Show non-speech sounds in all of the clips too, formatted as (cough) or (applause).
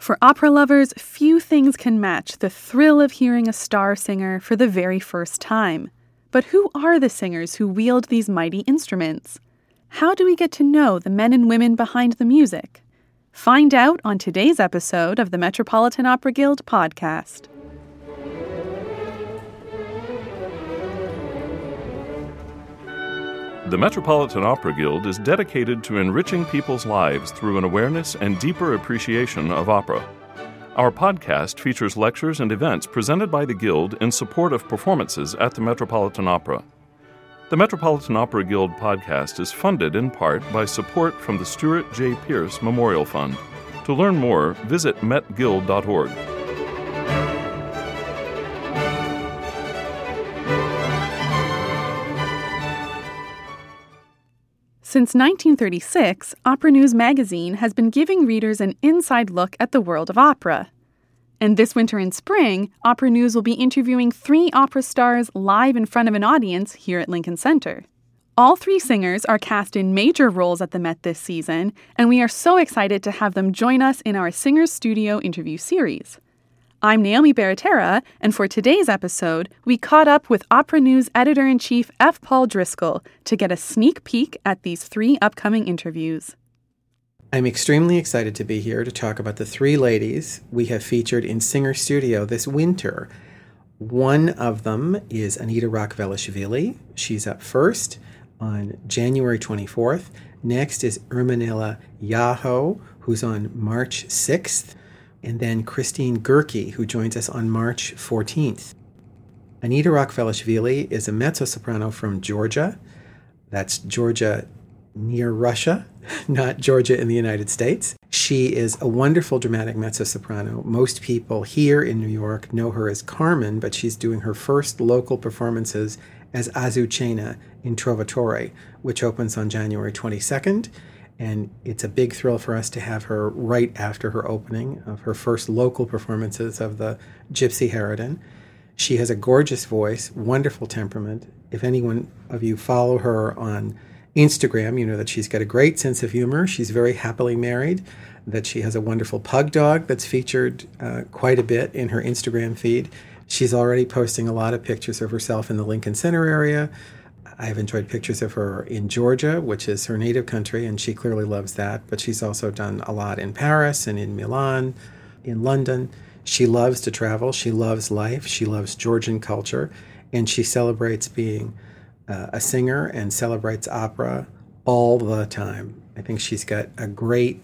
For opera lovers, few things can match the thrill of hearing a star singer for the very first time. But who are the singers who wield these mighty instruments? How do we get to know the men and women behind the music? Find out on today's episode of the Metropolitan Opera Guild podcast. The Metropolitan Opera Guild is dedicated to enriching people's lives through an awareness and deeper appreciation of opera. Our podcast features lectures and events presented by the Guild in support of performances at the Metropolitan Opera. The Metropolitan Opera Guild podcast is funded in part by support from the Stuart J. Pierce Memorial Fund. To learn more, visit metguild.org. Since 1936, Opera News magazine has been giving readers an inside look at the world of opera. And this winter and spring, Opera News will be interviewing three opera stars live in front of an audience here at Lincoln Center. All three singers are cast in major roles at the Met this season, and we are so excited to have them join us in our Singers Studio interview series. I'm Naomi Baratera, and for today's episode, we caught up with Opera News editor in chief F. Paul Driscoll to get a sneak peek at these three upcoming interviews. I'm extremely excited to be here to talk about the three ladies we have featured in Singer Studio this winter. One of them is Anita Rachvelishvili. She's up first on January 24th. Next is Ermonela Jaho, who's on March 6th and then Christine Goerke, who joins us on March 14th. Anita Rachvelishvili is a mezzo soprano from Georgia. That's Georgia near Russia, (laughs) not Georgia in the United States. She is a wonderful dramatic mezzo soprano. Most people here in New York know her as Carmen, but she's doing her first local performances as Azucena in Trovatore, which opens on January 22nd and it's a big thrill for us to have her right after her opening of her first local performances of the Gypsy Harridan. She has a gorgeous voice, wonderful temperament. If anyone of you follow her on Instagram, you know that she's got a great sense of humor. She's very happily married, that she has a wonderful pug dog that's featured uh, quite a bit in her Instagram feed. She's already posting a lot of pictures of herself in the Lincoln Center area. I've enjoyed pictures of her in Georgia, which is her native country, and she clearly loves that. But she's also done a lot in Paris and in Milan, in London. She loves to travel. She loves life. She loves Georgian culture, and she celebrates being uh, a singer and celebrates opera all the time. I think she's got a great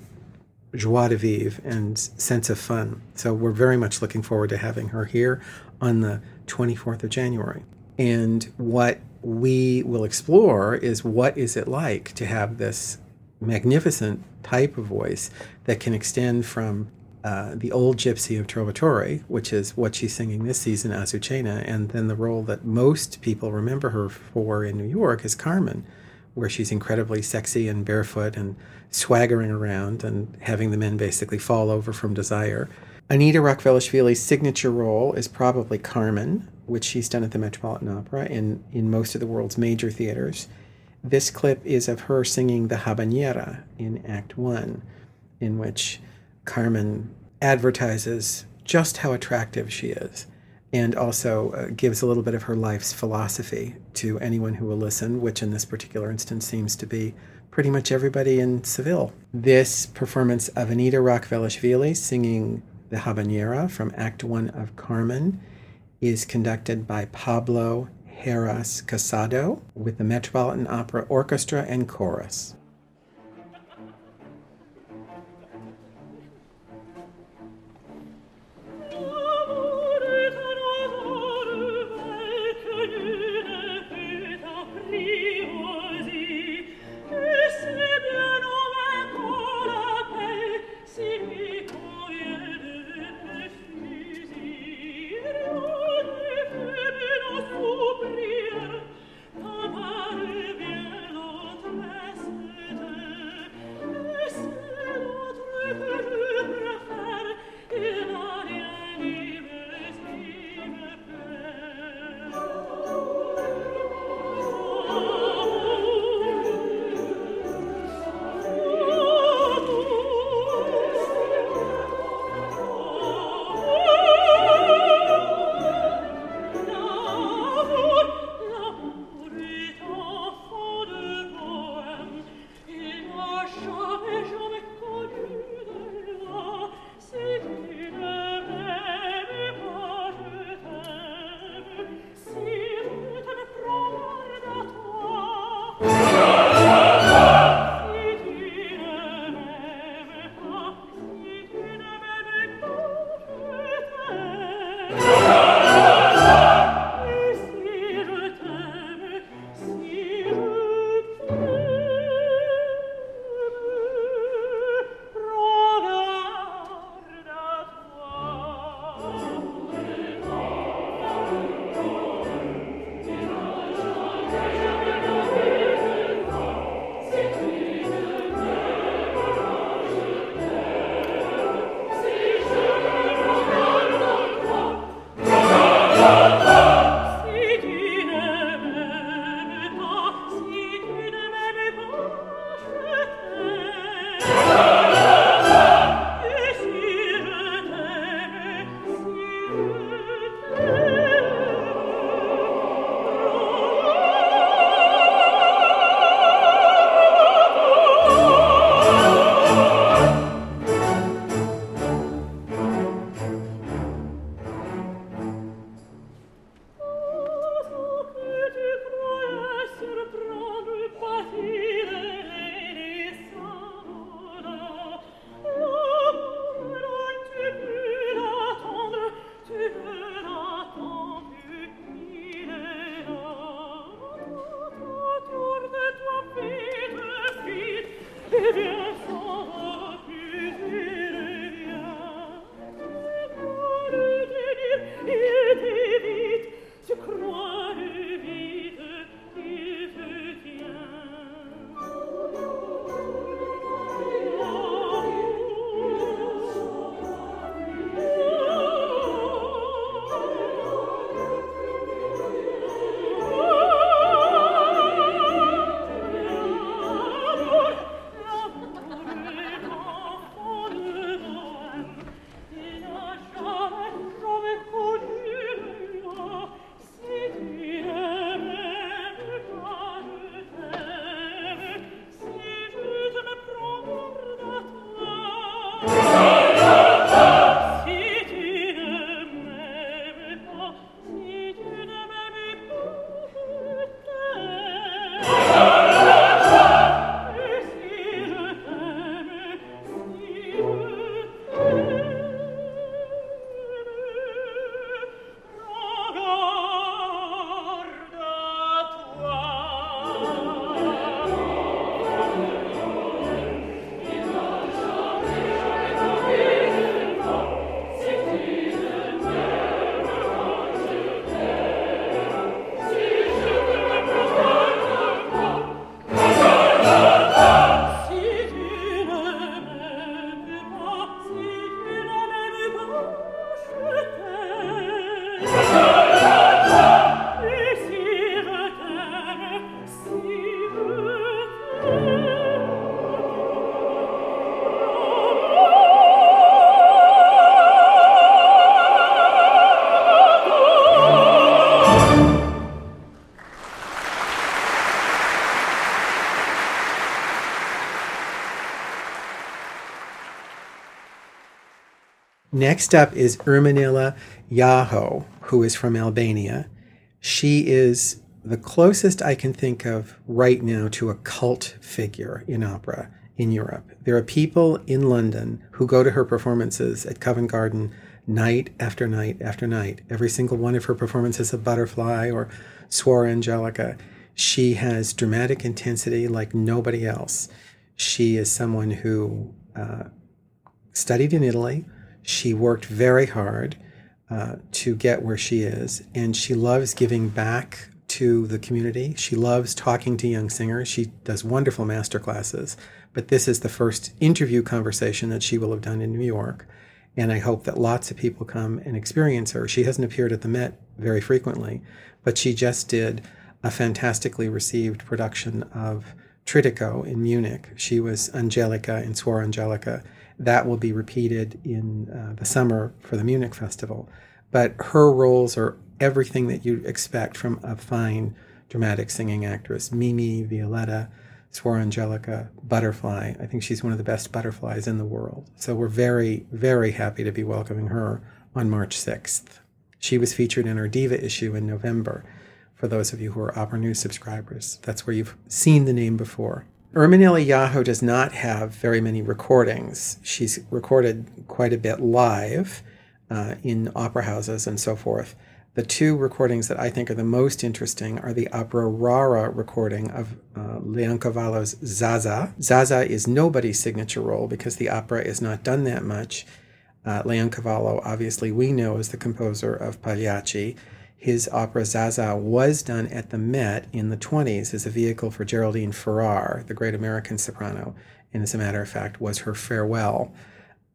joie de vivre and sense of fun. So we're very much looking forward to having her here on the 24th of January. And what we will explore is what is it like to have this magnificent type of voice that can extend from uh, the old gypsy of Trovatore, which is what she's singing this season, Azucena, and then the role that most people remember her for in New York is Carmen, where she's incredibly sexy and barefoot and swaggering around and having the men basically fall over from desire. Anita Rachvelishvili's signature role is probably Carmen, which she's done at the Metropolitan Opera and in most of the world's major theaters. This clip is of her singing the Habanera in Act One, in which Carmen advertises just how attractive she is and also uh, gives a little bit of her life's philosophy to anyone who will listen, which in this particular instance seems to be pretty much everybody in Seville. This performance of Anita Rachvelishvili singing the Habanera from Act One of Carmen is conducted by Pablo Heras Casado with the Metropolitan Opera Orchestra and Chorus. Next up is Ermonela Jaho, who is from Albania. She is the closest I can think of right now to a cult figure in opera in Europe. There are people in London who go to her performances at Covent Garden night after night after night. Every single one of her performances of Butterfly or Suor Angelica. She has dramatic intensity like nobody else. She is someone who uh, studied in Italy. She worked very hard uh, to get where she is, and she loves giving back to the community. She loves talking to young singers. She does wonderful master classes, but this is the first interview conversation that she will have done in New York. And I hope that lots of people come and experience her. She hasn't appeared at the Met very frequently, but she just did a fantastically received production of Trittico in Munich. She was Angelica in Suor Angelica. That will be repeated in uh, the summer for the Munich Festival. But her roles are everything that you'd expect from a fine dramatic singing actress. Mimi, Violetta, Suor Angelica, Butterfly. I think she's one of the best butterflies in the world. So we're very, very happy to be welcoming her on March 6th. She was featured in our Diva issue in November. For those of you who are Opera News subscribers, that's where you've seen the name before. Ermonela Jaho does not have very many recordings. She's recorded quite a bit live uh, in opera houses and so forth. The two recordings that I think are the most interesting are the opera rara recording of uh, Leoncavallo's Zaza. Zaza is nobody's signature role because the opera is not done that much. Uh, Leoncavallo, obviously, we know as the composer of Pagliacci. His opera Zaza was done at the Met in the 20s as a vehicle for Geraldine Farrar, the great American soprano, and as a matter of fact, was her farewell.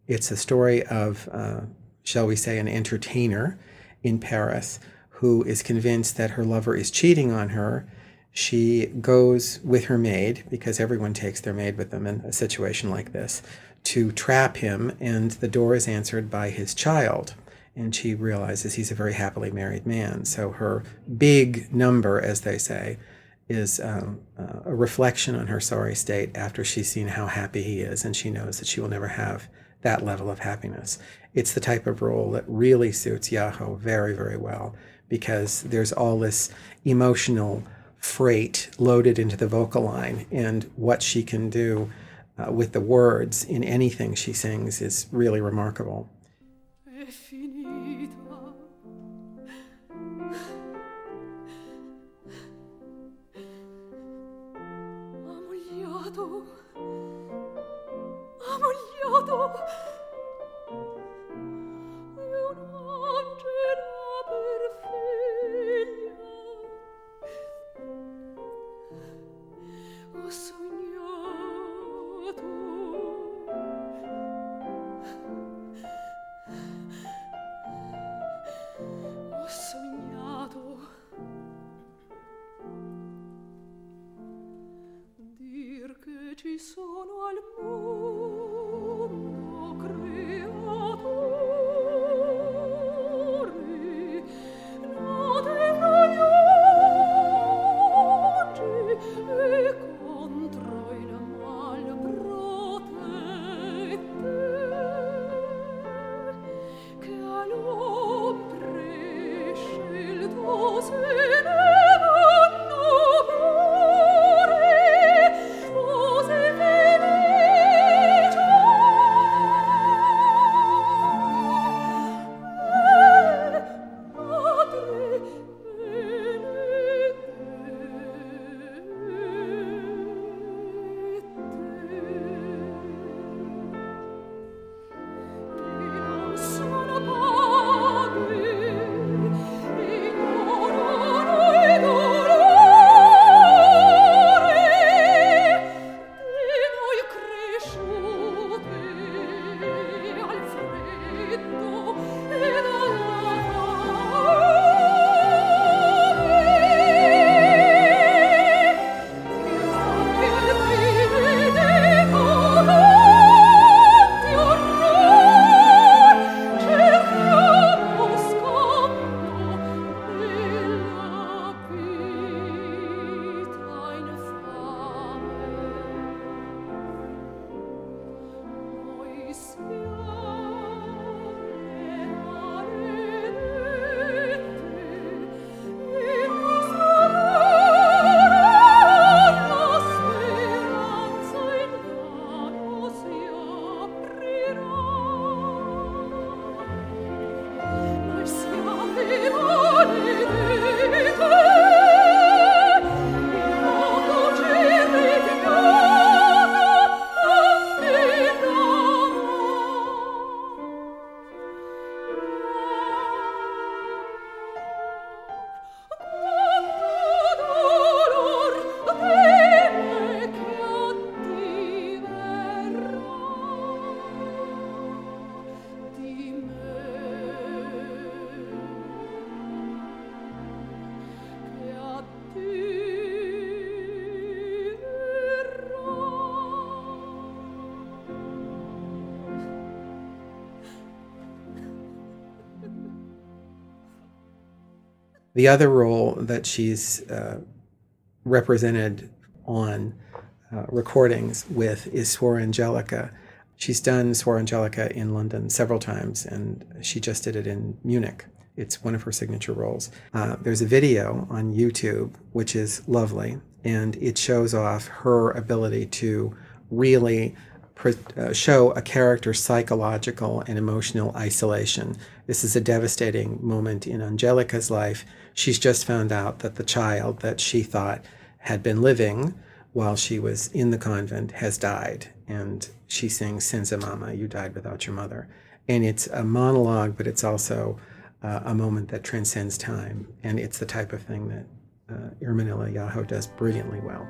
It's a story of, uh, shall we say, an entertainer in Paris who is convinced that her lover is cheating on her. She goes with her maid, because everyone takes their maid with them in a situation like this, to trap him, and the door is answered by his child. And she realizes he's a very happily married man. So her big number, as they say, is um, uh, a reflection on her sorry state after she's seen how happy he is, and she knows that she will never have that level of happiness. It's the type of role that really suits Jaho very, very well because there's all this emotional freight loaded into the vocal line, and what she can do uh, with the words in anything she sings is really remarkable. ammogliato ammogliato Ooh. The other role that she's uh, represented on uh, recordings with is Suor Angelica. She's done Suor Angelica in London several times, and she just did it in Munich. It's one of her signature roles. Uh, there's a video on YouTube, which is lovely, and it shows off her ability to really show a character's psychological and emotional isolation. This is a devastating moment in Angelica's life. She's just found out that the child that she thought had been living while she was in the convent has died. And she sings Senza Mama, You Died Without Your Mother. And it's a monologue, but it's also uh, a moment that transcends time. And it's the type of thing that uh, Ermonela Jaho does brilliantly well.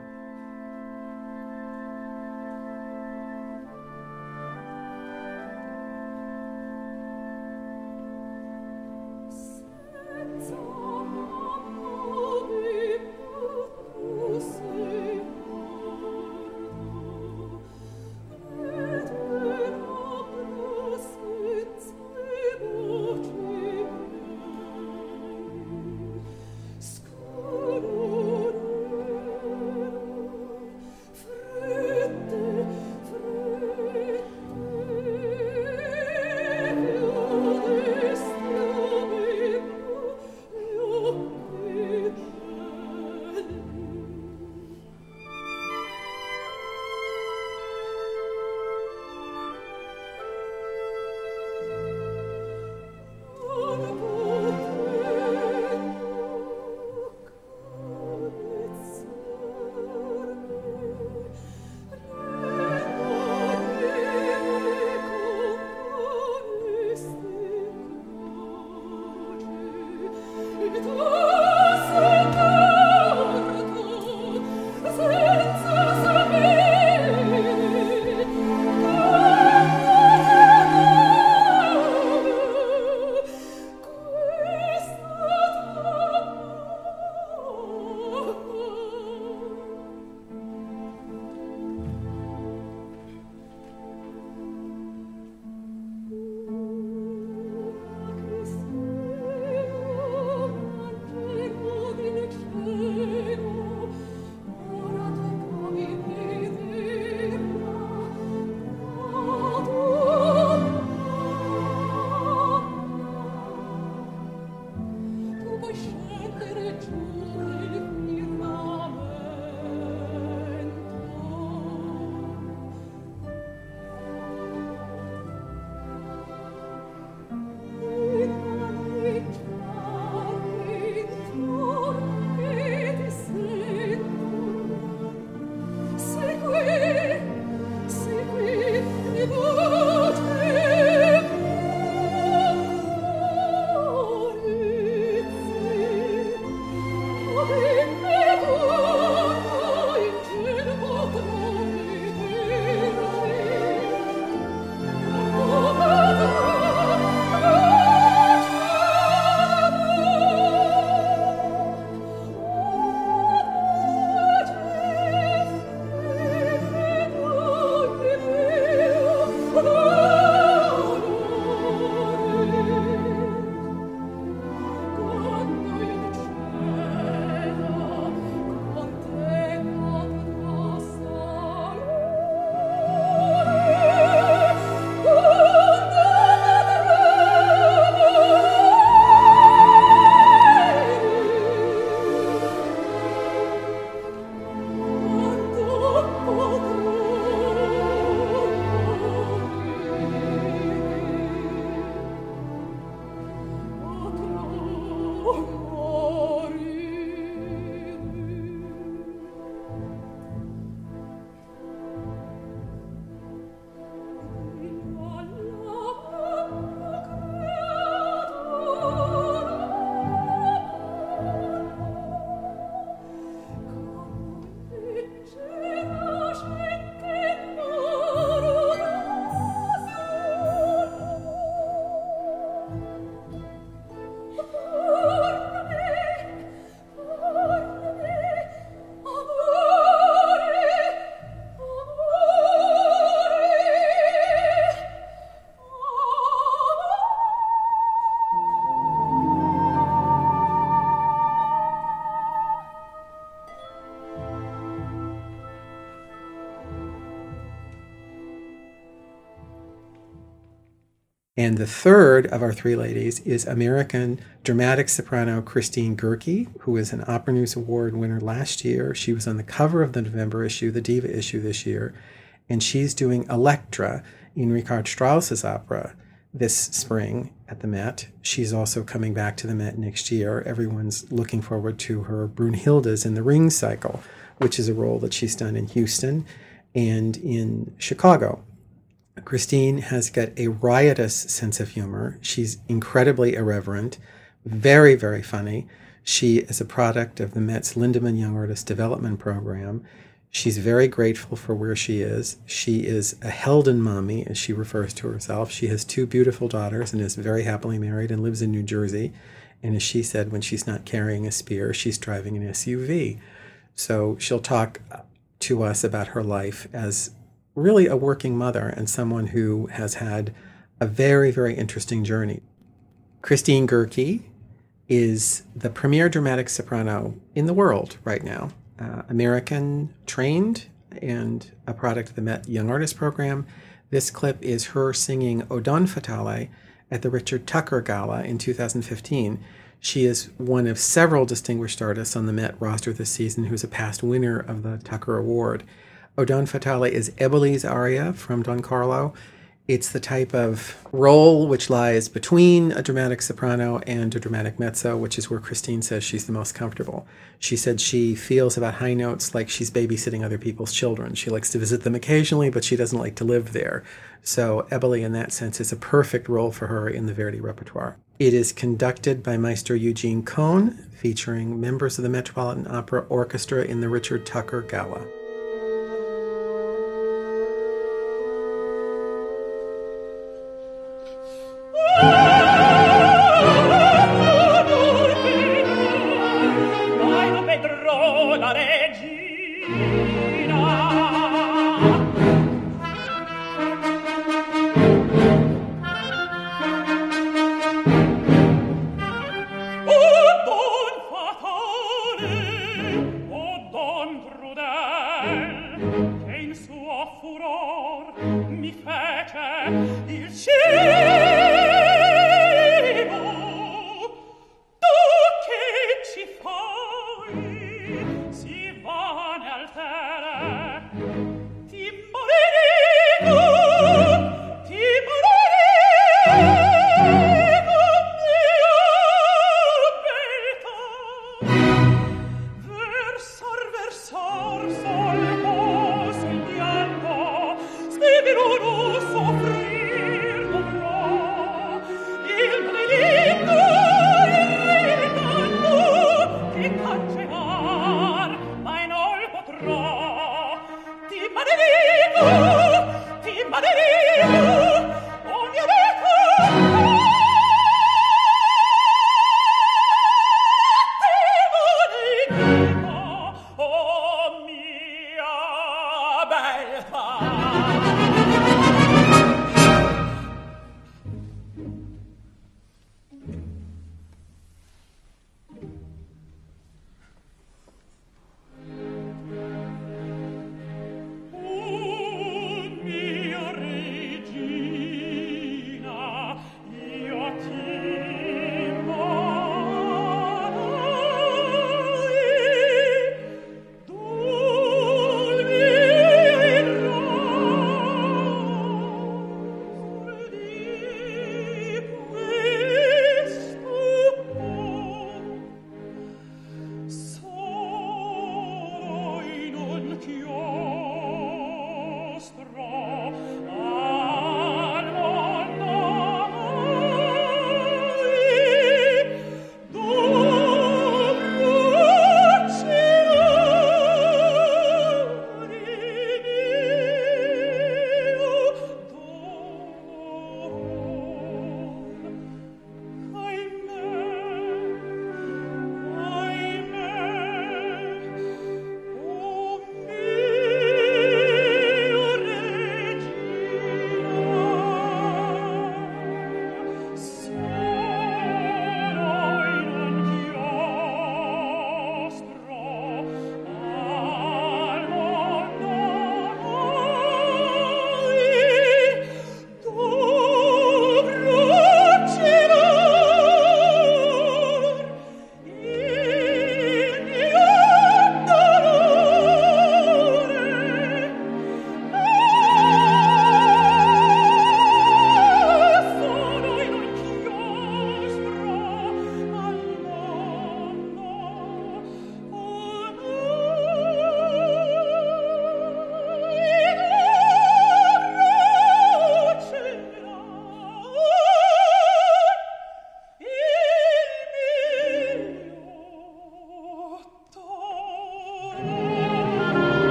And the third of our three ladies is American dramatic soprano Christine Goerke, who is an Opera News Award winner last year. She was on the cover of the November issue, the Diva issue this year, and she's doing Elektra in Richard Strauss's opera this spring at the Met. She's also coming back to the Met next year. Everyone's looking forward to her Brünnhildes in the Ring Cycle, which is a role that she's done in Houston and in Chicago. Christine has got a riotous sense of humor. She's incredibly irreverent, very, very funny. She is a product of the Met's Lindemann Young Artist Development Program. She's very grateful for where she is. She is a Helden mommy, as she refers to herself. She has two beautiful daughters and is very happily married and lives in New Jersey. And as she said, when she's not carrying a spear, she's driving an SUV. So she'll talk to us about her life as really a working mother and someone who has had a very, very interesting journey. Christine Goerke is the premier dramatic soprano in the world right now uh, American trained and a product of the Met Young Artist Program. This clip is her singing O Don Fatale at the Richard Tucker Gala in 2015. She is one of several distinguished artists on the Met roster this season who's a past winner of the Tucker Award. O Don Fatale is Eboli's aria from Don Carlo. It's the type of role which lies between a dramatic soprano and a dramatic mezzo, which is where Christine says she's the most comfortable. She said she feels about high notes like she's babysitting other people's children. She likes to visit them occasionally, but she doesn't like to live there. So Eboli, in that sense, is a perfect role for her in the Verdi repertoire. It is conducted by Maestro Eugene Kohn, featuring members of the Metropolitan Opera Orchestra in the Richard Tucker Gala. Oh!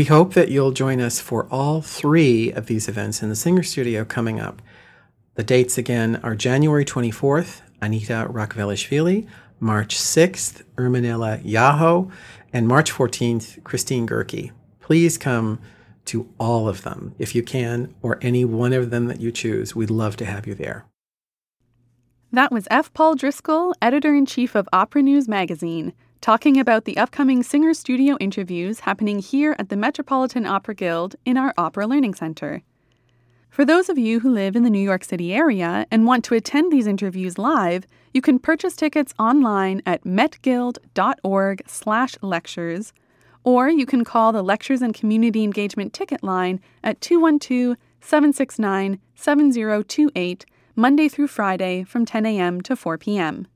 We hope that you'll join us for all three of these events in the Singer Studio coming up. The dates again are January 24th, Anita Rachvelishvili, March 6th, Ermonela Jaho, and March 14th, Christine Goerke. Please come to all of them if you can, or any one of them that you choose. We'd love to have you there. That was F. Paul Driscoll, editor in chief of Opera News Magazine talking about the upcoming Singer Studio interviews happening here at the Metropolitan Opera Guild in our Opera Learning Center. For those of you who live in the New York City area and want to attend these interviews live, you can purchase tickets online at metguild.org/lectures or you can call the Lectures and Community Engagement ticket line at 212-769-7028 Monday through Friday from 10 a.m. to 4 p.m.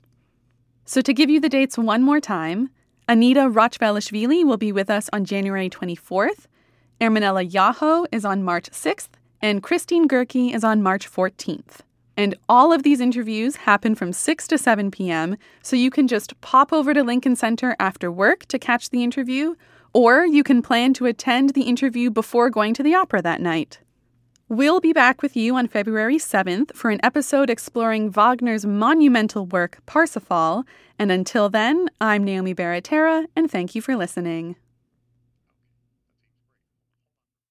So, to give you the dates one more time, Anita Rachvelishvili will be with us on January 24th, Ermonela Jaho is on March 6th, and Christine Goerke is on March 14th. And all of these interviews happen from 6 to 7 p.m., so you can just pop over to Lincoln Center after work to catch the interview, or you can plan to attend the interview before going to the opera that night. We'll be back with you on February 7th for an episode exploring Wagner's monumental work, Parsifal. And until then, I'm Naomi Baratera, and thank you for listening.